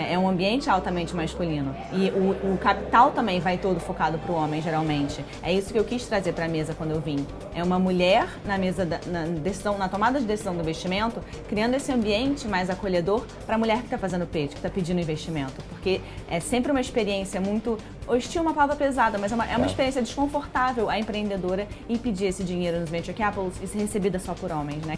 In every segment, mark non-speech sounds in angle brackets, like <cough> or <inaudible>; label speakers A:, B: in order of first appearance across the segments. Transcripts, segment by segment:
A: É um ambiente altamente masculino. E o, o capital também vai todo focado para o homem, geralmente. É isso que eu quis trazer para a mesa quando eu vim. É uma mulher na mesa, da, na, decisão, na tomada de decisão do investimento, criando esse ambiente mais acolhedor para a mulher que está fazendo pitch, que está pedindo investimento. Porque é sempre uma experiência muito. Hostil é uma palavra pesada, mas é uma, é uma é. experiência desconfortável a empreendedora e pedir esse dinheiro nos venture capitals e ser recebida só por homens, né?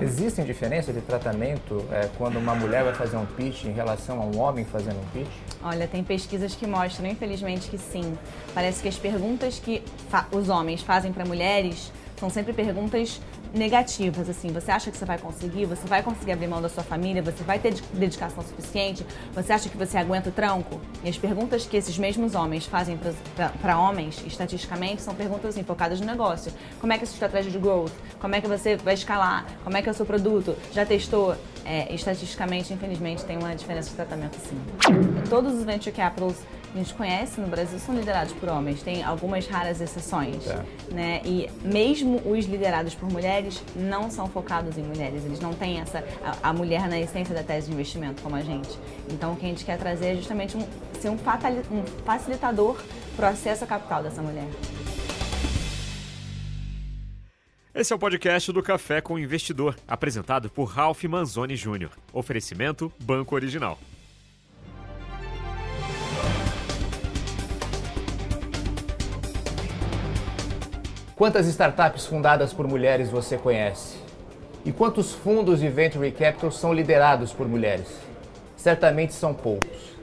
B: Existem diferenças de tratamento é, quando uma mulher vai fazer um pitch em relação a um homem fazendo um pitch?
A: Olha, tem pesquisas que mostram, infelizmente, que sim. Parece que as perguntas que os homens fazem para mulheres são sempre perguntas negativas, assim, você acha que você vai conseguir? Você vai conseguir abrir mão da sua família? Você vai ter dedicação suficiente? Você acha que você aguenta o tranco? E as perguntas que esses mesmos homens fazem para homens, estatisticamente, são perguntas assim, focadas no negócio. Como é que é a sua estratégia de growth? Como é que você vai escalar? Como é que é o seu produto? Já testou? É, estatisticamente, infelizmente, tem uma diferença de tratamento, sim. Todos os venture capitals a gente conhece no Brasil são liderados por homens, tem algumas raras exceções. É. Né? E mesmo os liderados por mulheres não são focados em mulheres, eles não têm essa a, a mulher na essência da tese de investimento como a gente. Então o que a gente quer trazer é justamente um, ser um, fatali, um facilitador para o acesso a capital dessa mulher.
C: Esse é o podcast do Café com o Investidor, apresentado por Ralph Manzoni Jr. Oferecimento Banco Original.
B: Quantas startups fundadas por mulheres você conhece? E quantos fundos de venture capital são liderados por mulheres? Certamente são poucos.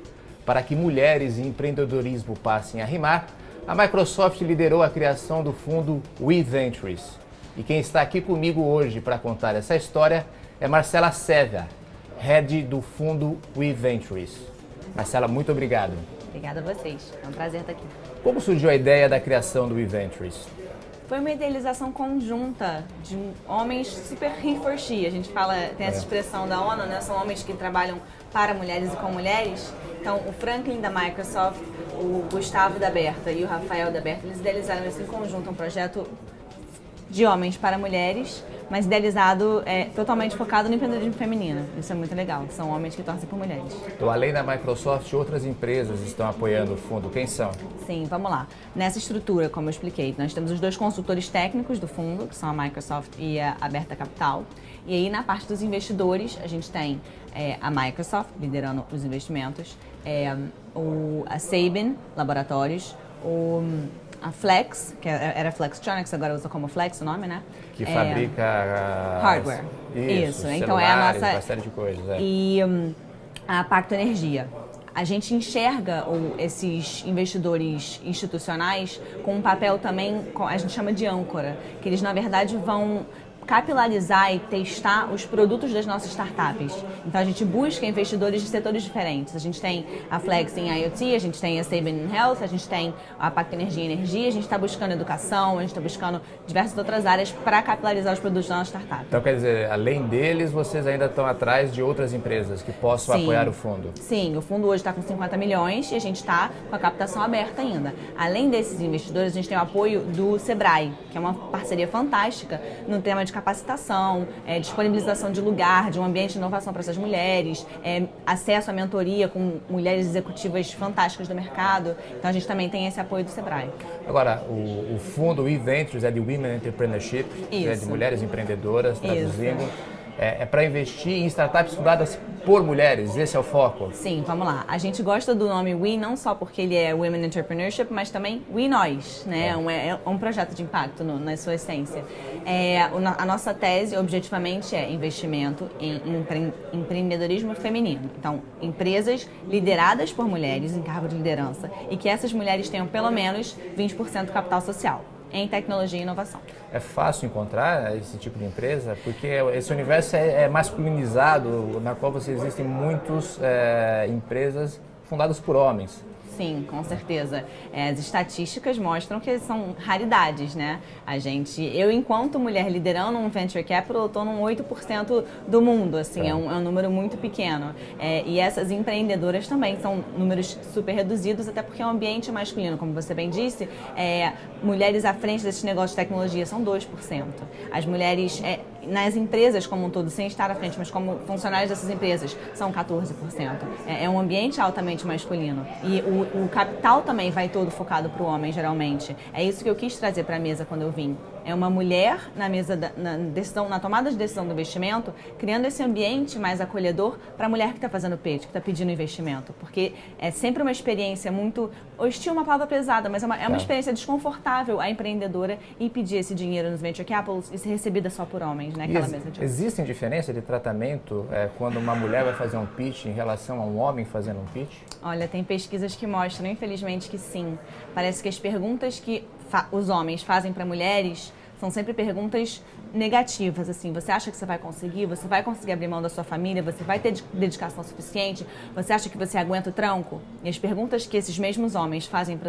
B: Para que mulheres e empreendedorismo passem a rimar, a Microsoft liderou a criação do fundo We Ventures. E quem está aqui comigo hoje para contar essa história é Marcela Seva, head do fundo We Ventures. Marcela, muito obrigado.
A: Obrigada a vocês. É um prazer estar aqui.
B: Como surgiu a ideia da criação do We Ventures?
A: Foi uma idealização conjunta de homens super he for she. A gente fala, tem essa é. expressão da ONU, né? São homens que trabalham para mulheres e com mulheres. Então, o Franklin da Microsoft, o Gustavo da Berta e o Rafael da Berta, eles idealizaram esse em conjunto um projeto de homens para mulheres, mas idealizado é totalmente focado no empreendedorismo feminino. Isso é muito legal. São homens que torcem por mulheres.
B: Então, além da Microsoft, outras empresas estão apoiando o fundo. Quem são?
A: Sim, vamos lá. Nessa estrutura, como eu expliquei, nós temos os dois consultores técnicos do fundo, que são a Microsoft e a Aberta Capital. E aí, na parte dos investidores, a gente tem é, a Microsoft liderando os investimentos, é, o, a Sabin Laboratórios, o a Flex, que é, era Flextronics, agora usa como Flex o nome, né?
B: Que é, fabrica
A: hardware.
B: Isso, Isso. então é a nossa uma série de coisas. É.
A: E um, a Pacto Energia. A gente enxerga ou, esses investidores institucionais com um papel também, a gente chama de âncora, que eles na verdade vão capilarizar e testar os produtos das nossas startups. Então a gente busca investidores de setores diferentes. A gente tem a Flex em IoT, a gente tem a Sabin Health, a gente tem a Pacto Energia e Energia, a gente está buscando educação, a gente está buscando diversas outras áreas para capilarizar os produtos da nossa startup.
B: Então quer dizer, além deles, vocês ainda estão atrás de outras empresas que possam Sim. apoiar o fundo?
A: Sim, o fundo hoje está com 50 milhões e a gente está com a captação aberta ainda. Além desses investidores, a gente tem o apoio do Sebrae, que é uma parceria fantástica no tema de capacitação, é, disponibilização de lugar, de um ambiente de inovação para essas mulheres, é, acesso à mentoria com mulheres executivas fantásticas do mercado. Então a gente também tem esse apoio do Sebrae.
B: Agora, o, o fundo e-Ventures é de Women Entrepreneurship, é de mulheres empreendedoras, traduzindo. Isso é, é para investir em startups fundadas por mulheres, esse é o foco?
A: Sim, vamos lá. A gente gosta do nome We não só porque ele é Women Entrepreneurship, mas também We Nós, né? É um, é um projeto de impacto no, na sua essência. É, a nossa tese, objetivamente, é investimento em empre, empreendedorismo feminino. Então, empresas lideradas por mulheres em cargo de liderança e que essas mulheres tenham pelo menos 20% do capital social em tecnologia e inovação.
B: É fácil encontrar esse tipo de empresa porque esse universo é, é masculinizado, na qual você existem muitas é, empresas fundadas por homens.
A: Sim, com certeza. É, as estatísticas mostram que são raridades, né? A gente, eu enquanto mulher liderando um venture capital, estou num 8% do mundo, assim, é. é, um, é um número muito pequeno. É, e essas empreendedoras também são números super reduzidos, até porque é um ambiente masculino, como você bem disse, é, mulheres à frente desses negócios de tecnologia são 2%. As mulheres nas empresas como um todo, sem estar à frente, mas como funcionários dessas empresas, são 14%. É, é um ambiente altamente masculino. E o, o capital também vai todo focado para o homem, geralmente. É isso que eu quis trazer para a mesa quando eu vim. É uma mulher na mesa da, na decisão, na tomada de decisão do investimento, criando esse ambiente mais acolhedor para a mulher que está fazendo pitch, que está pedindo investimento, porque é sempre uma experiência muito hostil, uma palavra pesada, mas é uma, é uma experiência desconfortável a empreendedora ir pedir esse dinheiro nos venture capitals e ser recebida só por homens, né?
B: Aquela mesa de existem diferenças de tratamento é, quando uma mulher vai fazer um pitch em relação a um homem fazendo um pitch?
A: Olha, tem pesquisas que mostram, infelizmente, que sim. Parece que as perguntas que os homens fazem para mulheres são sempre perguntas negativas, assim, você acha que você vai conseguir? Você vai conseguir abrir mão da sua família? Você vai ter dedicação suficiente? Você acha que você aguenta o tranco? E as perguntas que esses mesmos homens fazem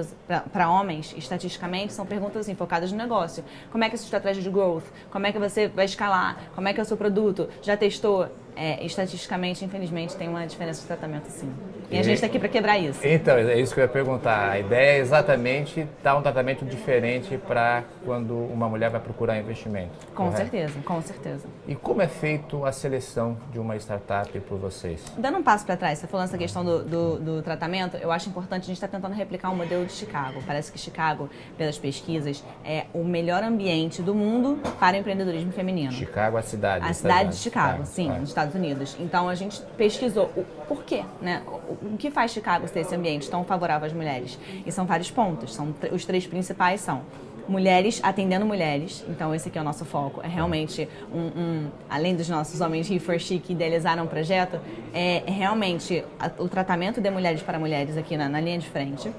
A: para homens, estatisticamente, são perguntas assim, focadas no negócio. Como é que é a sua estratégia de growth? Como é que você vai escalar? Como é que é o seu produto? Já testou? É, estatisticamente, infelizmente, tem uma diferença de tratamento, sim. E, e a gente está aqui para quebrar isso.
B: Então, é isso que eu ia perguntar. A ideia é exatamente dar um tratamento diferente para quando uma mulher vai procurar investimento.
A: Com correto? certeza, com certeza.
B: E como é feito a seleção de uma startup por vocês?
A: Dando um passo para trás, você falando essa questão do, do, do, tratamento, eu acho importante, a gente está tentando replicar o um modelo de Chicago. Parece que Chicago, pelas pesquisas, é o melhor ambiente do mundo para empreendedorismo feminino.
B: Chicago, a cidade.
A: A cidade de Chicago, sim, nos Estados Unidos. Então a gente pesquisou o porquê, né? O, que faz Chicago ser esse ambiente tão favorável às mulheres? E são vários pontos. São os três principais são mulheres atendendo mulheres. Então, esse aqui é o nosso foco. É realmente um, um além dos nossos homens she que idealizaram o projeto, é, realmente o tratamento de mulheres para mulheres aqui na, na linha de frente.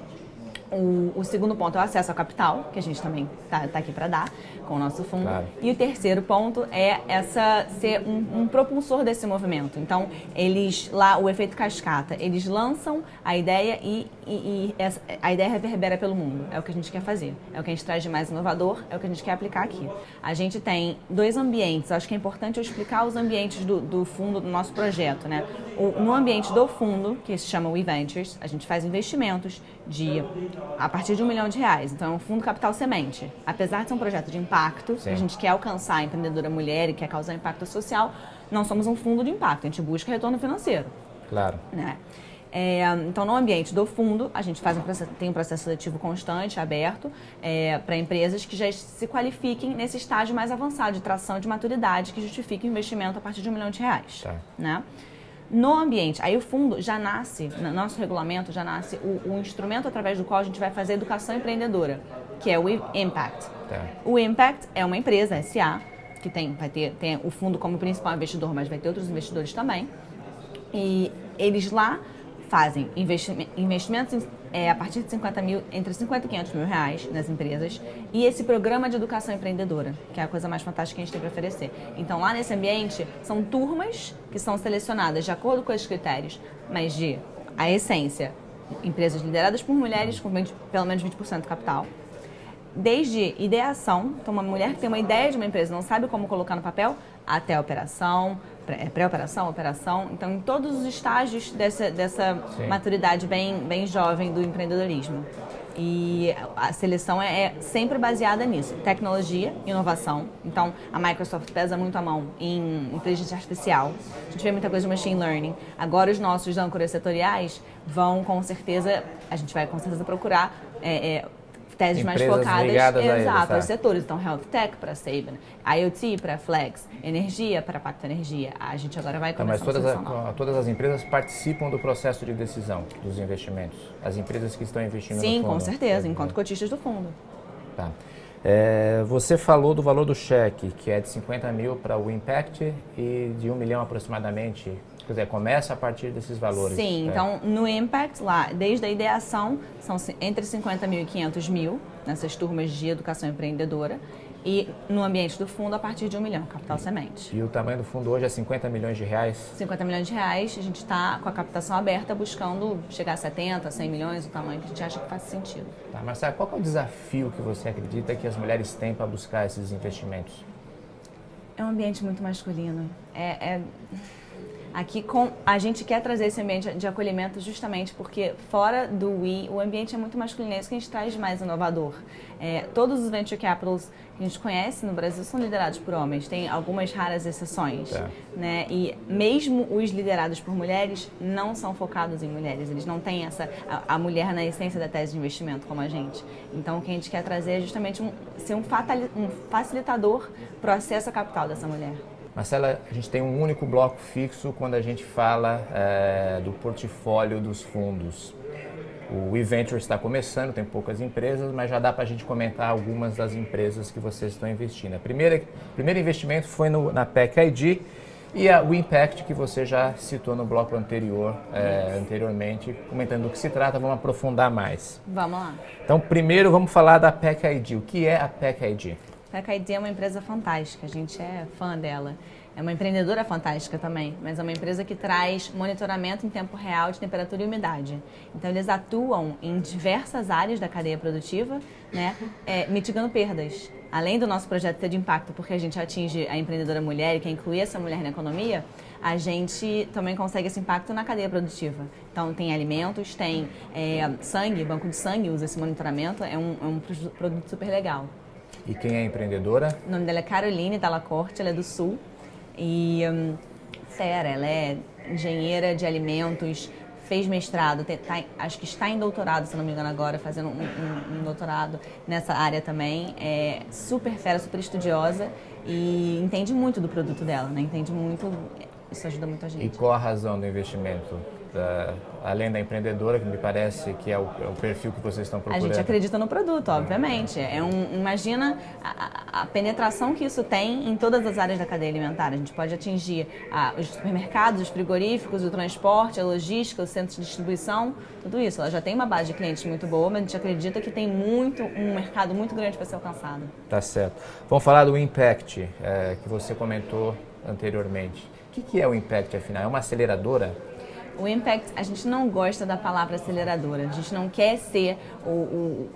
A: O, o, segundo ponto é o acesso ao capital, que a gente também está tá aqui para dar com o nosso fundo. Claro. E o terceiro ponto é essa ser um, um, propulsor desse movimento. Então, eles lá, o efeito cascata, eles lançam a ideia e, e, e essa, a ideia reverbera pelo mundo. É o que a gente quer fazer. É o que a gente traz de mais inovador, é o que a gente quer aplicar aqui. A gente tem dois ambientes, acho que é importante eu explicar os ambientes do, do fundo do nosso projeto. Né? O, no ambiente do fundo, que se chama We Ventures, a gente faz investimentos de a partir de um milhão de reais. Então, é um fundo capital semente. Apesar de ser um projeto de impacto, Sim. a gente quer alcançar a empreendedora mulher e quer causar impacto social, não somos um fundo de impacto, a gente busca retorno financeiro.
B: Claro.
A: Né? É, então, no ambiente do fundo, a gente faz um processo, tem um processo seletivo constante, aberto, é, para empresas que já se qualifiquem nesse estágio mais avançado de tração de maturidade que justifique o investimento a partir de um milhão de reais. Tá. Né? No ambiente, aí o fundo já nasce, no nosso regulamento já nasce o, o instrumento através do qual a gente vai fazer educação empreendedora, que é o Impact. Tá. O Impact é uma empresa, SA, que tem, vai ter, tem o fundo como principal investidor, mas vai ter outros investidores também. E eles lá fazem? Investimentos é, a partir de 50 mil, entre 50 e 500 mil reais nas empresas, e esse programa de educação empreendedora, que é a coisa mais fantástica que a gente tem para oferecer. Então, lá nesse ambiente, são turmas que são selecionadas de acordo com esses critérios, mas de a essência, empresas lideradas por mulheres com 20, pelo menos 20% do capital, desde ideação, então uma mulher que tem uma ideia de uma empresa não sabe como colocar no papel, até a operação, pré-operação, operação. Então, em todos os estágios dessa, dessa maturidade bem, bem jovem do empreendedorismo. E a seleção é, é, sempre baseada nisso: tecnologia, inovação. Então, a Microsoft pesa muito a mão em inteligência artificial. A gente vê muita coisa de machine learning. Agora, os nossos âncoras setoriais vão, com certeza, a gente vai com certeza procurar é, é, teses mais focadas exato, aos setores. Então, Health Tech para Saban, IoT para Flex, energia para Pacto Energia. A gente agora vai
B: começar então, mas todas, a, todas as empresas participam do processo de decisão dos investimentos. As empresas que estão investindo
A: Sim,
B: no fundo.
A: com certeza, é, enquanto cotistas do fundo.
B: Tá. É, você falou do valor do cheque, que é de 50 mil para o Impact e de 1 milhão aproximadamente Quer dizer, começa a partir desses valores.
A: Sim, é. então no Impact, lá, desde a ideação, são entre 50 mil e 500 mil, nessas turmas de educação empreendedora. E no ambiente do fundo, a partir de um milhão, capital semente.
B: E o tamanho do fundo hoje é 50 milhões de reais?
A: 50 milhões de reais. A gente está com a captação aberta, buscando chegar a 70, 100 milhões, o tamanho que a gente acha que faz sentido.
B: Tá, Marcelo, qual é o desafio que você acredita que as mulheres têm para buscar esses investimentos?
A: É um ambiente muito masculino. É, é Aqui com, a gente quer trazer esse ambiente de acolhimento justamente porque fora do We, o ambiente é muito masculino, é isso que a gente traz de mais inovador. É, todos os venture capitals que a gente conhece no Brasil são liderados por homens, tem algumas raras exceções. É. Né? E mesmo os liderados por mulheres não são focados em mulheres, eles não têm essa, a, a mulher na essência da tese de investimento como a gente. Então o que a gente quer trazer é justamente um, ser um, fatal, um facilitador para o acesso a capital dessa mulher.
B: Marcela, a gente tem um único bloco fixo quando a gente fala é, do portfólio dos fundos. O eVenture está começando, tem poucas empresas, mas já dá para a gente comentar algumas das empresas que vocês estão investindo. O primeiro, primeiro investimento foi no, na PEC ID e a, o Impact, que você já citou no bloco anterior, é, anteriormente, comentando do que se trata, vamos aprofundar mais.
A: Vamos lá.
B: Então, primeiro vamos falar da PEC ID. O que é a PEC ID?
A: A é uma empresa fantástica, a gente é fã dela. É uma empreendedora fantástica também, mas é uma empresa que traz monitoramento em tempo real de temperatura e umidade. Então, eles atuam em diversas áreas da cadeia produtiva, né, é, mitigando perdas. Além do nosso projeto ter de impacto, porque a gente atinge a empreendedora mulher e quer incluir essa mulher na economia, a gente também consegue esse impacto na cadeia produtiva. Então, tem alimentos, tem é, sangue, banco de sangue usa esse monitoramento, é um, é um produto super legal.
B: E quem é empreendedora?
A: O nome dela é Caroline Dalacorte, ela é do Sul. E um, Sera, ela é engenheira de alimentos, fez mestrado, tá, acho que está em doutorado, se não me engano agora, fazendo um, um, um, doutorado nessa área também. É super fera, super estudiosa e entende muito do produto dela, né? Entende muito, isso ajuda muito a gente.
B: E qual a razão do investimento? Da, além da empreendedora, que me parece que é o, é o, perfil que vocês estão procurando?
A: A gente acredita no produto, obviamente. É um, imagina a, a, penetração que isso tem em todas as áreas da cadeia alimentar. A gente pode atingir a, os supermercados, os frigoríficos, o transporte, a logística, os centros de distribuição, tudo isso. Ela já tem uma base de clientes muito boa, mas a gente acredita que tem muito um mercado muito grande para ser alcançado.
B: Tá certo. Vamos falar do Impact, é, que você comentou anteriormente. O que, que é o Impact, afinal? É uma aceleradora?
A: O impact, a gente não gosta da palavra aceleradora. A gente não quer ser o, o,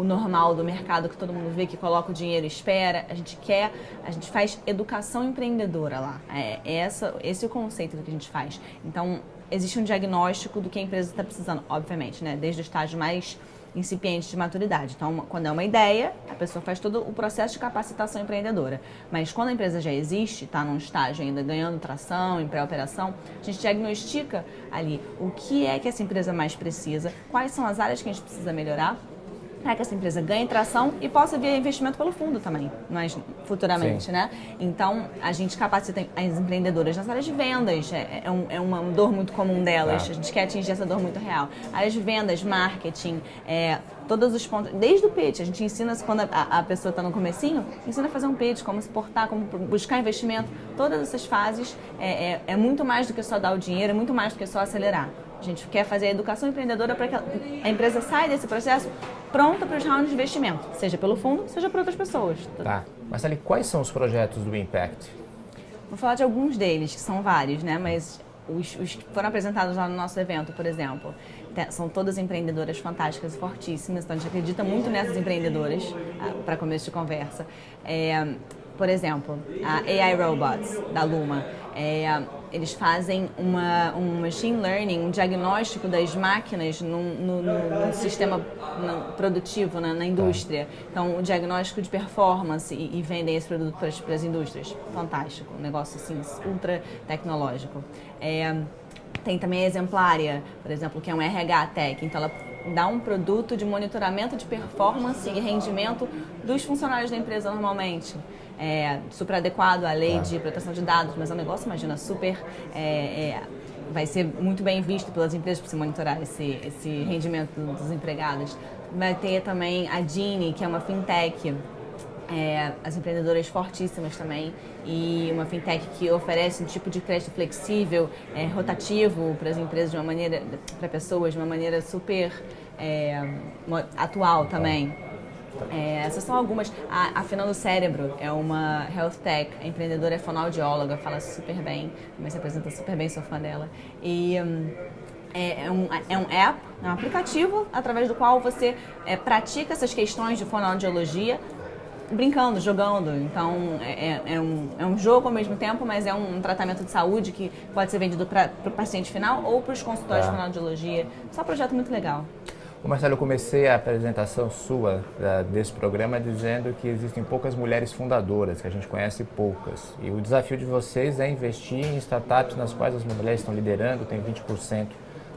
A: o, normal do mercado que todo mundo vê, que coloca o dinheiro e espera. A gente quer, a gente faz educação empreendedora lá. É, essa, esse é o conceito do que a gente faz. Então, existe um diagnóstico do que a empresa está precisando, obviamente, né? Desde o estágio mais incipiente de maturidade. Então, quando é uma ideia, a pessoa faz todo o processo de capacitação empreendedora. Mas quando a empresa já existe, está num estágio ainda ganhando tração, em pré-operação, a gente diagnostica ali o que é que essa empresa mais precisa, quais são as áreas que a gente precisa melhorar para que essa empresa ganhe tração e possa vir investimento pelo fundo também, mas futuramente, Sim. né? Então, a gente capacita as empreendedoras nas áreas de vendas, é, é, um, é uma dor muito comum delas, ah. a gente quer atingir essa dor muito real. Áreas de vendas, marketing, é, todos os pontos, desde o pitch, a gente ensina quando a, a pessoa está no comecinho, ensina a fazer um pitch, como se portar, como buscar investimento, todas essas fases é, é, é muito mais do que só dar o dinheiro, é muito mais do que só acelerar. A gente quer fazer a educação empreendedora para que a empresa saia desse processo pronta para os rounds de investimento, seja pelo fundo, seja por outras pessoas.
B: Tá. Marcelo, quais são os projetos do Impact?
A: Vou falar de alguns deles, que são vários, né? Mas os, os que foram apresentados lá no nosso evento, por exemplo, são todas empreendedoras fantásticas e fortíssimas, então a gente acredita muito nessas empreendedoras, ah, para começo de conversa. É, por exemplo, a AI Robots, da Luma. É, eles fazem uma, um machine learning, um diagnóstico das máquinas no, sistema produtivo, na, na, indústria. Então, o diagnóstico de performance e, e vendem esse produto para as, para as indústrias. Fantástico, um negócio assim, ultra tecnológico. É, tem também a Exemplária, por exemplo, que é um RH Tech. Então, ela dá um produto de monitoramento de performance e rendimento dos funcionários da empresa normalmente é, super adequado à lei de proteção de dados, mas é um negócio, imagina, super. É, é, vai ser muito bem visto pelas empresas para se monitorar esse, esse rendimento dos empregados. Vai ter também a Gini, que é uma fintech é, as empreendedoras fortíssimas também e uma fintech que oferece um tipo de crédito flexível, é, rotativo para as empresas de uma maneira, para pessoas de uma maneira super é, atual também. É, essas são algumas. A, a Fernando Cérebro é uma health tech, a empreendedora é fonoaudióloga, fala super bem, mas se apresenta super bem, sou fã dela. E um, é, é, um, é um app, é um aplicativo através do qual você é, pratica essas questões de fonoaudiologia brincando, jogando. Então, é, é, é, um, é um jogo ao mesmo tempo, mas é um tratamento de saúde que pode ser vendido para o paciente final ou para os consultórios de fonoaudiologia. Só um projeto muito legal.
B: Marcelo, eu comecei a apresentação sua desse programa dizendo que existem poucas mulheres fundadoras, que a gente conhece poucas. E o desafio de vocês é investir em startups nas quais as mulheres estão liderando, tem 20%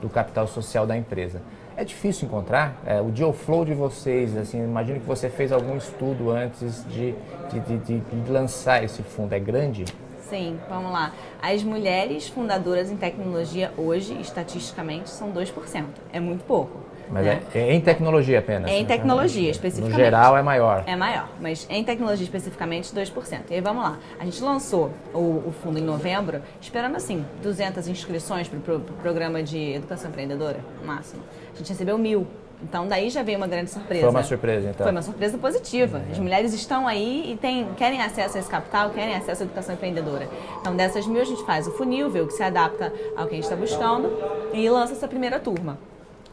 B: do capital social da empresa. É difícil encontrar é, o deal flow de vocês. Assim, imagino que você fez algum estudo antes de, de, de, de lançar esse fundo. É grande?
A: Sim, vamos lá. As mulheres fundadoras em tecnologia hoje, estatisticamente, são 2%. É muito pouco.
B: Mas né? é, em tecnologia apenas?
A: É em tecnologia, especificamente.
B: No geral é maior?
A: É maior, mas em tecnologia especificamente 2%. E aí vamos lá. A gente lançou o, o fundo em novembro, esperando assim, 200 inscrições para o pro, pro programa de educação empreendedora, máximo. A gente recebeu mil. Então daí já veio uma grande surpresa.
B: Foi uma surpresa, então.
A: Foi uma surpresa positiva. As mulheres estão aí e tem, querem acesso a esse capital, querem acesso à educação empreendedora. Então dessas mil a gente faz o funil, vê o que se adapta ao que a gente está buscando e lança essa primeira turma.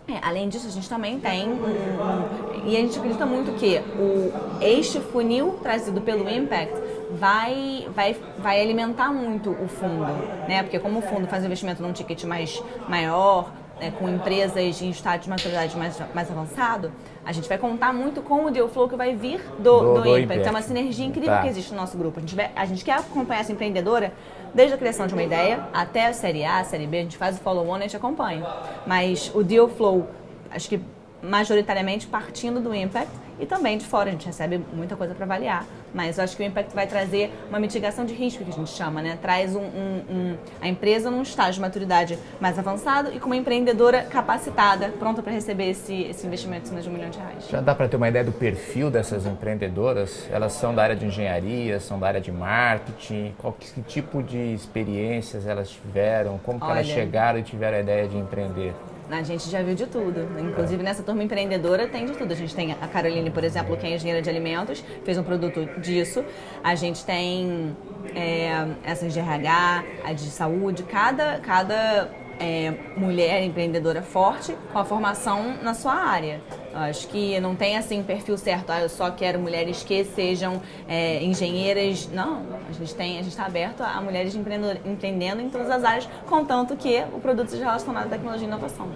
A: É, além disso, a gente também tem um, e a gente acredita muito que o este funil trazido pelo Impact vai, vai, vai alimentar muito o fundo, né? Porque como o fundo faz investimento num ticket mais maior, né, com empresas em estado de maturidade mais, mais avançado, a gente vai contar muito com o deal flow que vai vir do, do, do, do Impact. Impact. É uma sinergia incrível tá. que existe no nosso grupo. A gente, vai, a gente quer acompanhar essa empreendedora desde a criação de uma ideia até a série A, a série B, a gente faz o follow-on e a gente acompanha. Mas o deal flow, acho que majoritariamente partindo do Impact e também de fora. A gente recebe muita coisa para avaliar, mas eu acho que o Impact vai trazer uma mitigação de risco, que a gente chama, né? Traz um, um, um, a empresa num estágio de maturidade mais avançado e com uma empreendedora capacitada, pronta para receber esse, esse investimento de um milhão de reais.
B: Já dá para ter uma ideia do perfil dessas empreendedoras? Elas são da área de engenharia, são da área de marketing? Qual que, que tipo de experiências elas tiveram? Como que elas chegaram e tiveram a ideia de empreender?
A: A gente já viu de tudo. Inclusive nessa turma empreendedora tem de tudo. A gente tem a Caroline, por exemplo, que é engenheira de alimentos, fez um produto disso. A gente tem é, essas de RH, a de saúde. Cada, cada é, mulher empreendedora forte com a formação na sua área. Acho que não tem assim perfil certo, ah, eu só quero mulheres que sejam é, engenheiras. Não, a gente tem, a gente está aberto a mulheres empreendendo em todas as áreas, contanto que o produto seja relacionado à tecnologia e inovação.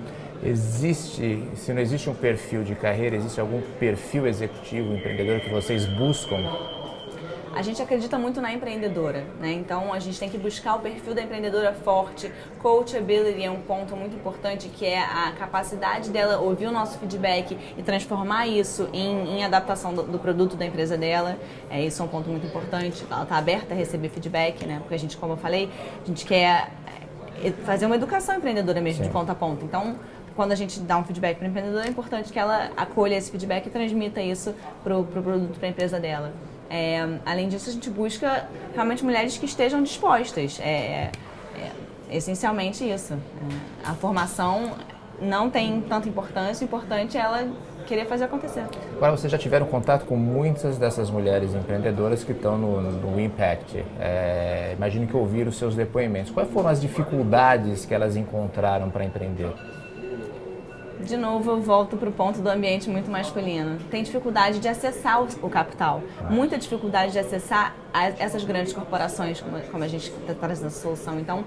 B: Existe, se não existe um perfil de carreira, existe algum perfil executivo, empreendedor que vocês buscam
A: a gente acredita muito na empreendedora, né? Então a gente tem que buscar o perfil da empreendedora forte. Coachability é um ponto muito importante que é a capacidade dela ouvir o nosso feedback e transformar isso em, em adaptação do, do, produto da empresa dela. É isso é um ponto muito importante. Ela está aberta a receber feedback, né? Porque a gente, como eu falei, a gente quer é, fazer uma educação empreendedora mesmo Sim. de ponta a ponta. Então quando a gente dá um feedback para a empreendedora, é importante que ela acolha esse feedback e transmita isso para o pro produto, para a empresa dela. É, além disso, a gente busca realmente mulheres que estejam dispostas. É, é, é essencialmente isso. A formação não tem tanta importância, o importante é ela querer fazer acontecer.
B: Agora, vocês já tiveram contato com muitas dessas mulheres empreendedoras que estão no, no Impact. É, imagino que ouviram os seus depoimentos. Quais foram as dificuldades que elas encontraram para empreender?
A: De novo, eu volto para o ponto do ambiente muito masculino. Tem dificuldade de acessar o, capital, muita dificuldade de acessar essas grandes corporações, como, a gente está trazendo a solução. Então,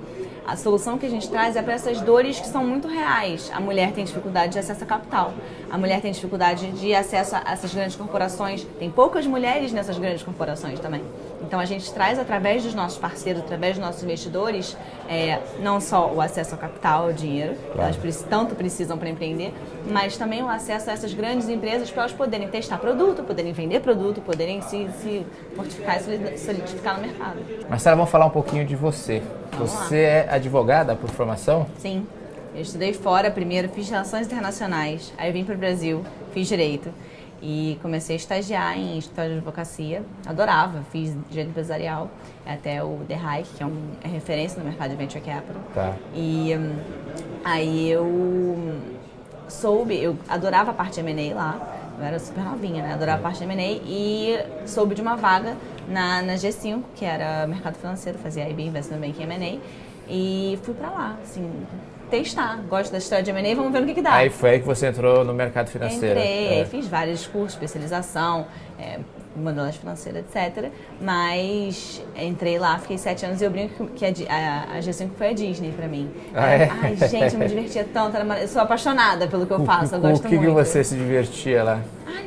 A: a solução que a gente traz é para essas dores que são muito reais. A mulher tem dificuldade de acesso a capital, a mulher tem dificuldade de acesso a essas grandes corporações. Tem poucas mulheres nessas grandes corporações também. Então a gente traz através dos nossos parceiros, através dos nossos investidores, é, não só o acesso ao capital, ao dinheiro, claro. que elas tanto precisam para empreender, mas também o acesso a essas grandes empresas para elas poderem testar produto, poderem vender produto, poderem se, se fortificar e solidificar no mercado.
B: Marcela, vamos falar um pouquinho de você. Vamos você lá. é advogada por formação?
A: Sim. Eu estudei fora primeiro, fiz relações internacionais, aí vim para o Brasil, fiz direito. E comecei a estagiar em escritório de advocacia. Adorava, fiz direito empresarial até o The Hike, que é, um, é referência no mercado de venture capital.
B: Tá.
A: E um, aí eu soube, eu adorava a parte M&A lá. Eu era super novinha, né? Adorava a parte de M&A e soube de uma vaga na, na G5, que era mercado financeiro, fazia IB, Investment Banking M&A. E fui para lá, assim, testar. Gosto da história de M&A, vamos ver no que, que dá.
B: Aí foi aí que você entrou no mercado financeiro.
A: Entrei, é. fiz vários cursos, especialização, é, modelagem financeira, etc. Mas entrei lá, fiquei sete anos e eu brinco que a, a, a G5 foi a Disney pra mim.
B: Ah, é?
A: Ai, gente, eu me divertia tanto. Eu sou apaixonada pelo que eu faço, eu gosto
B: o que
A: muito.
B: O que você se divertia lá?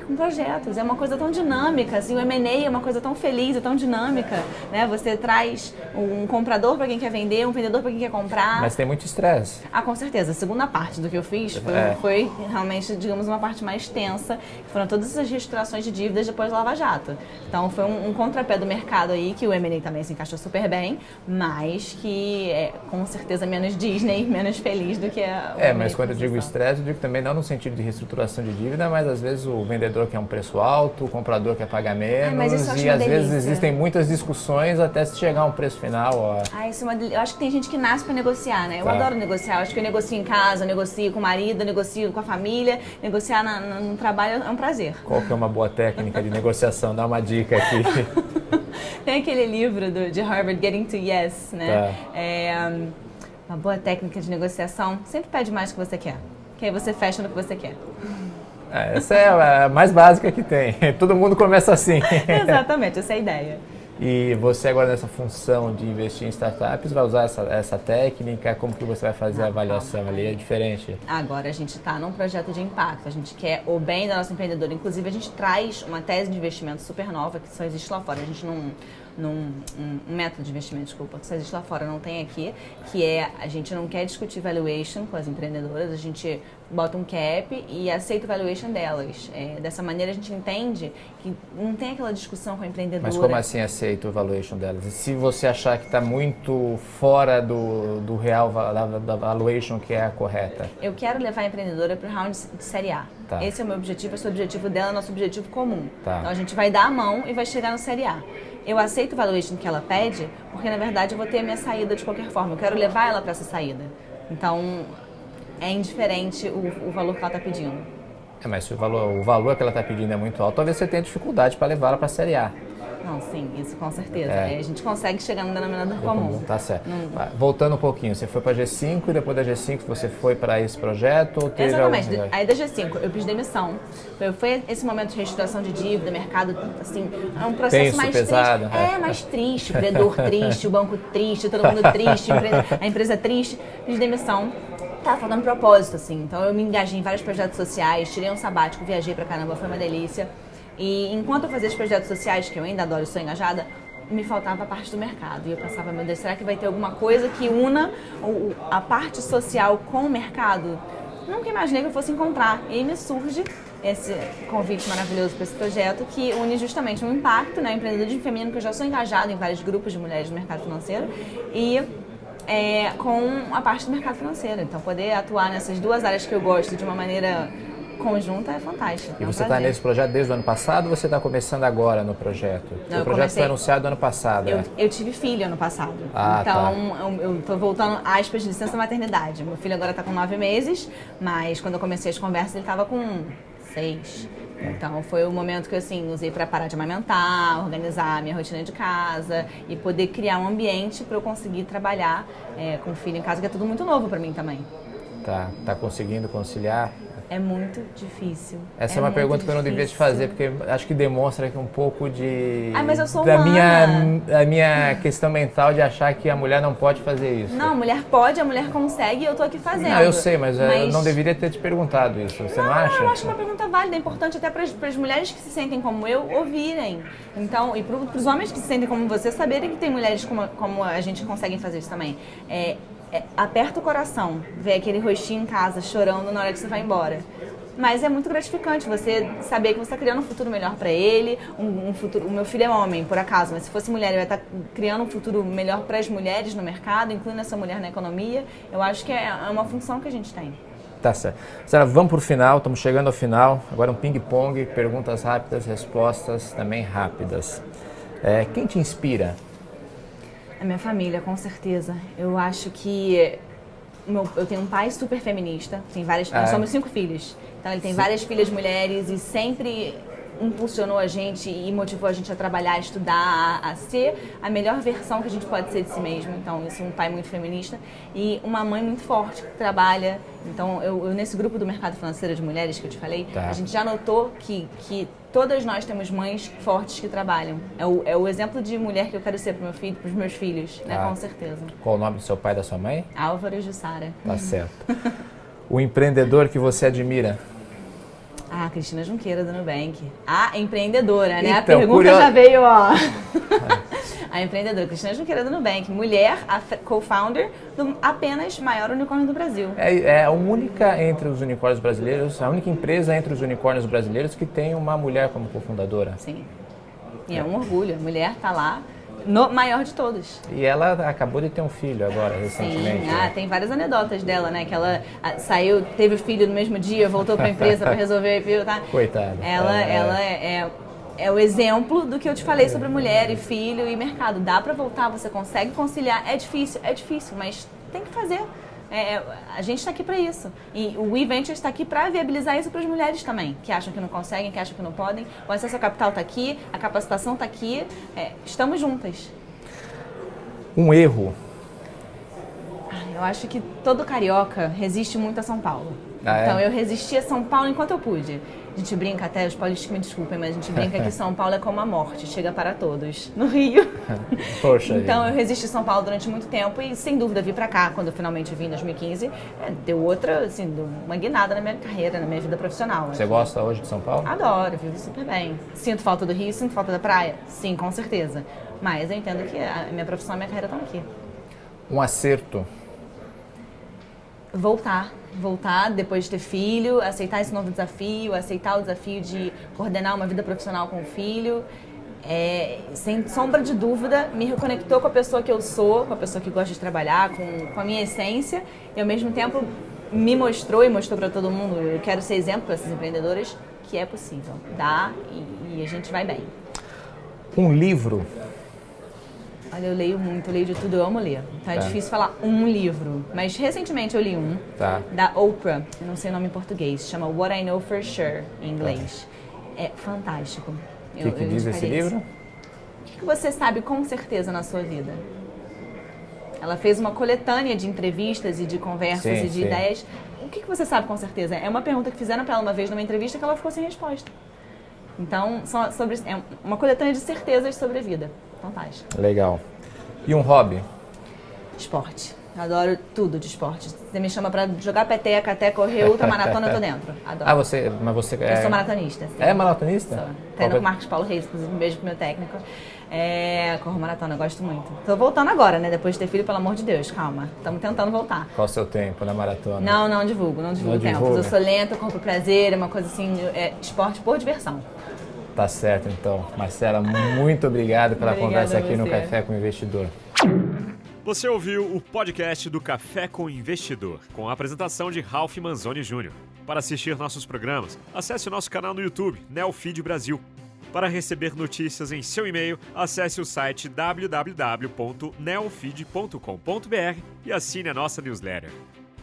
A: Com projetos. É uma coisa tão dinâmica, assim, o M&A é uma coisa tão feliz, é tão dinâmica, né? Você traz um comprador para quem quer vender, um vendedor para quem quer comprar.
B: Mas tem muito estresse.
A: Ah, com certeza. A segunda parte do que eu fiz foi, é. foi realmente, digamos, uma parte mais tensa, foram todas essas reestruturações de dívidas depois do Lava Jato. Então foi um, um contrapé do mercado aí, que o M&A também se encaixou super bem, mas que é com certeza menos Disney, <laughs> menos feliz do que a
B: É, mas quando eu digo estresse, eu digo também não no sentido de reestruturação de dívida, mas às vezes o vendedor quer um preço alto, o comprador quer pagar menos,
A: ah,
B: e às vezes existem muitas discussões até se chegar a um preço final. Ó.
A: Ah, isso é uma, eu acho que tem gente que nasce para negociar, né? Eu tá. adoro negociar, eu acho que eu negocio em casa, negocio com o marido, negocio com a família, negociar na, no trabalho é um prazer.
B: Qual que é uma boa técnica de negociação? Dá uma dica aqui. <laughs>
A: tem aquele livro do, de Harvard, Getting to Yes, né? Tá. É, uma boa técnica de negociação, sempre pede mais do que você quer. Que aí você fecha no que você quer.
B: É, essa é a mais básica que tem. <laughs> Todo mundo começa assim. <laughs>
A: Exatamente, essa é a ideia.
B: E você agora nessa função de investir em startups vai usar essa, essa técnica? Como que você vai fazer a avaliação ali? É diferente?
A: Agora a gente está num projeto de impacto. A gente quer o bem da nossa empreendedora. Inclusive a gente traz uma tese de investimento super nova que só existe lá fora. A gente não num um, método de investimento, desculpa, que só existe lá fora, não tem aqui, que é a gente não quer discutir valuation com as empreendedoras, a gente bota um cap e aceita o valuation delas. É, dessa maneira a gente entende que não tem aquela discussão com a empreendedora.
B: Mas como assim aceita o valuation delas? E se você achar que está muito fora do, do real da, da valuation que é a correta?
A: Eu quero levar a empreendedora para o round de série A. Tá. Esse é o meu objetivo, esse é o objetivo dela, nosso objetivo comum. Tá. Então a gente vai dar a mão e vai chegar no série A eu aceito o valuation que ela pede, porque na verdade eu vou ter a minha saída de qualquer forma. Eu quero levar ela para essa saída. Então, é indiferente o, o valor que ela está pedindo.
B: É, mas se o valor, o valor que ela está pedindo é muito alto, talvez você tenha dificuldade para levar ela para a Série A.
A: Não, sim, isso com certeza. É. a gente consegue chegar no denominador comum.
B: Tá certo. Não... Voltando um pouquinho, você foi para a G5 e depois da G5 você foi para esse projeto? Ou teve
A: Exatamente. Algum... Aí da G5 eu pedi demissão. Foi, esse momento de reestruturação de dívida, mercado, assim, é um processo
B: Tenso,
A: mais
B: pesado,
A: triste. É. é, mais triste. O credor <laughs> triste, o banco triste, todo mundo triste, a empresa triste. Pedi demissão tava faltando propósito, assim. Então eu me engajei em vários projetos sociais, tirei um sabático, viajei pra caramba, foi uma delícia. E enquanto eu fazia os projetos sociais, que eu ainda adoro sou engajada, me faltava a parte do mercado. E eu pensava, meu Deus, será que vai ter alguma coisa que una a parte social com o mercado? Nunca imaginei que eu fosse encontrar. E me surge esse convite maravilhoso para esse projeto que une justamente um impacto, né, empreendedorismo feminino, que eu já sou engajada em vários grupos de mulheres do mercado financeiro, e é, com a parte do mercado financeiro. Então, poder atuar nessas duas áreas que eu gosto de uma maneira conjunta é fantástico.
B: E
A: é
B: um você está nesse projeto desde o ano passado ou você está começando agora no projeto? Não, o projeto comecei... foi anunciado ano passado.
A: Eu,
B: é?
A: eu tive filho ano passado. Ah, tá. então tá. eu estou voltando, aspas, de licença maternidade. Meu filho agora está com nove meses, mas quando eu comecei as conversas ele estava com seis. Então foi o momento que eu assim, usei para parar de amamentar, organizar a minha rotina de casa e poder criar um ambiente para eu conseguir trabalhar é, com o filho em casa, que é tudo muito novo para mim também.
B: Tá, tá conseguindo conciliar
A: é muito difícil.
B: Essa é, é uma pergunta difícil. que eu não devia te fazer, porque acho que demonstra que um pouco de.
A: Ah, mas eu sou
B: da
A: humana.
B: minha A minha questão mental de achar que a mulher não pode fazer isso.
A: Não, a mulher pode, a mulher consegue e eu tô aqui fazendo.
B: Não, eu sei, mas, mas... eu não deveria ter te perguntado isso. Você não, não acha?
A: Eu acho uma pergunta válida, é importante até para as mulheres que se sentem como eu ouvirem. Então, e para os homens que se sentem como você saberem que tem mulheres como, como a gente conseguem fazer isso também. É, é, aperta o coração ver aquele rostinho em casa chorando na hora que você vai embora. Mas é muito gratificante você saber que você está criando um futuro melhor para ele, um, um, futuro. O meu filho é homem, por acaso, mas se fosse mulher, eu ia estar tá criando um futuro melhor para as mulheres no mercado, incluindo essa mulher na economia. Eu acho que é, é uma função que a gente tem.
B: Tá certo. Sara, vamos para o final, estamos chegando ao final. Agora um ping-pong, perguntas rápidas, respostas também rápidas. É, quem te inspira?
A: A minha família, com certeza. Eu acho que meu, eu tenho um pai super feminista, tem várias, ah, nós é? somos cinco filhos. Então ele tem várias filhas mulheres e sempre impulsionou a gente e motivou a gente a trabalhar, a estudar, a, a, ser a melhor versão que a gente pode ser de si mesmo. Então, isso é um pai muito feminista e uma mãe muito forte que trabalha. Então, eu, eu nesse grupo do mercado financeiro de mulheres que eu te falei, tá. a gente já notou que, que todas nós temos mães fortes que trabalham. É o, é o exemplo de mulher que eu quero ser para meu filho, para os meus filhos, né? Ah. Com certeza.
B: Qual o nome do seu pai e da sua mãe?
A: Álvaro de Sara.
B: Tá certo. <laughs> o empreendedor que você admira?
A: Ah, Cristina Junqueira do Nubank. A empreendedora, né? Então, a pergunta já veio, ó. <laughs> a empreendedora Cristina Junqueira do Nubank. Mulher, co-founder do apenas maior unicórnio do Brasil.
B: É, é, a única entre os unicórnios brasileiros, a única empresa entre os unicórnios brasileiros que tem uma mulher como cofundadora.
A: Sim. E é, é um orgulho. A mulher está lá no maior de todos.
B: E ela acabou de ter um filho agora, recentemente.
A: Sim, ah, tem várias anedotas dela, né? Que ela ah, saiu, teve o filho no mesmo dia, voltou para a empresa para <laughs> resolver, viu, tá?
B: Coitada.
A: Ela, é, ela é, é, é, o exemplo do que eu te falei sobre mulher e filho e mercado. Dá para voltar, você consegue conciliar. É difícil, é difícil, mas tem que fazer. É, a gente está aqui para isso. E o WeVenture está aqui para viabilizar isso para as mulheres também, que acham que não conseguem, que acham que não podem. O acesso ao capital está aqui, a capacitação está aqui. É, estamos juntas.
B: Um erro.
A: Eu acho que todo carioca resiste muito a São Paulo. Ah, é? Então eu resisti a São Paulo enquanto eu pude. A gente brinca até, os paulistas me desculpem, mas a gente brinca que <laughs> São Paulo é como a morte, chega para todos. <laughs> No Rio. <laughs>
B: Poxa.
A: então eu resisti São Paulo durante muito tempo e sem dúvida vi para cá, quando eu finalmente vim em 2015, é, deu outra, assim, deu uma guinada na minha carreira, na minha vida profissional.
B: Você gosta hoje de São Paulo?
A: Adoro, vivo super bem. Sinto falta do Rio, sinto falta da praia? Sim, com certeza. Mas eu entendo que a minha profissão e a minha carreira estão aqui.
B: Um acerto
A: voltar, voltar depois de ter filho, aceitar esse novo desafio, aceitar o desafio de coordenar uma vida profissional com o filho. É, sem sombra de dúvida, me reconectou com a pessoa que eu sou, com a pessoa que gosta de trabalhar, com, com a minha essência, e ao mesmo tempo me mostrou e mostrou para todo mundo, eu quero ser exemplo para essas empreendedoras, que é possível, dá e, e a gente vai bem.
B: Um livro
A: Olha, eu leio muito, eu leio de tudo, eu amo ler. Então é tá. difícil falar um livro. Mas recentemente eu li um tá. da Oprah, não sei o nome em português, chama What I Know For Sure, em inglês. Tá. É fantástico.
B: O que, que diz esse livro?
A: O que, que você sabe com certeza na sua vida? Ela fez uma coletânea de entrevistas e de conversas sim, e de sim. ideias. O que, que você sabe com certeza? É uma pergunta que fizeram para ela uma vez numa entrevista que ela ficou sem resposta. Então, sobre, é uma coletânea de certezas sobre a vida. Fantástico.
B: Legal. E um hobby?
A: Esporte. Adoro tudo de esporte. Você me chama para jogar peteca, até correr ultramaratona, eu tô dentro. Adoro.
B: Ah, você, mas você
A: é... Eu sou maratonista. Sim.
B: É maratonista? Sou.
A: Treino com o Marcos Paulo Reis, inclusive um beijo pro meu técnico. É, corro maratona, gosto muito. Tô voltando agora, né? Depois de ter filho, pelo amor de Deus, calma. Estamos tentando voltar.
B: Qual o seu tempo na maratona?
A: Não, não divulgo, não divulgo não tempos. Divulga. Eu sou lenta, corro por prazer, é uma coisa assim, é esporte por diversão.
B: Tá certo, então. Marcela, muito obrigado pela conversa aqui no Café com o Investidor.
C: Você ouviu o podcast do Café com o Investidor, com a apresentação de Ralph Manzoni Jr. Para assistir nossos programas, acesse o nosso canal no YouTube, Neofeed Brasil. Para receber notícias em seu e-mail, acesse o site www.neofeed.com.br e assine a nossa newsletter.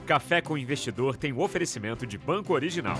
C: Café com o Investidor tem o um oferecimento de Banco Original.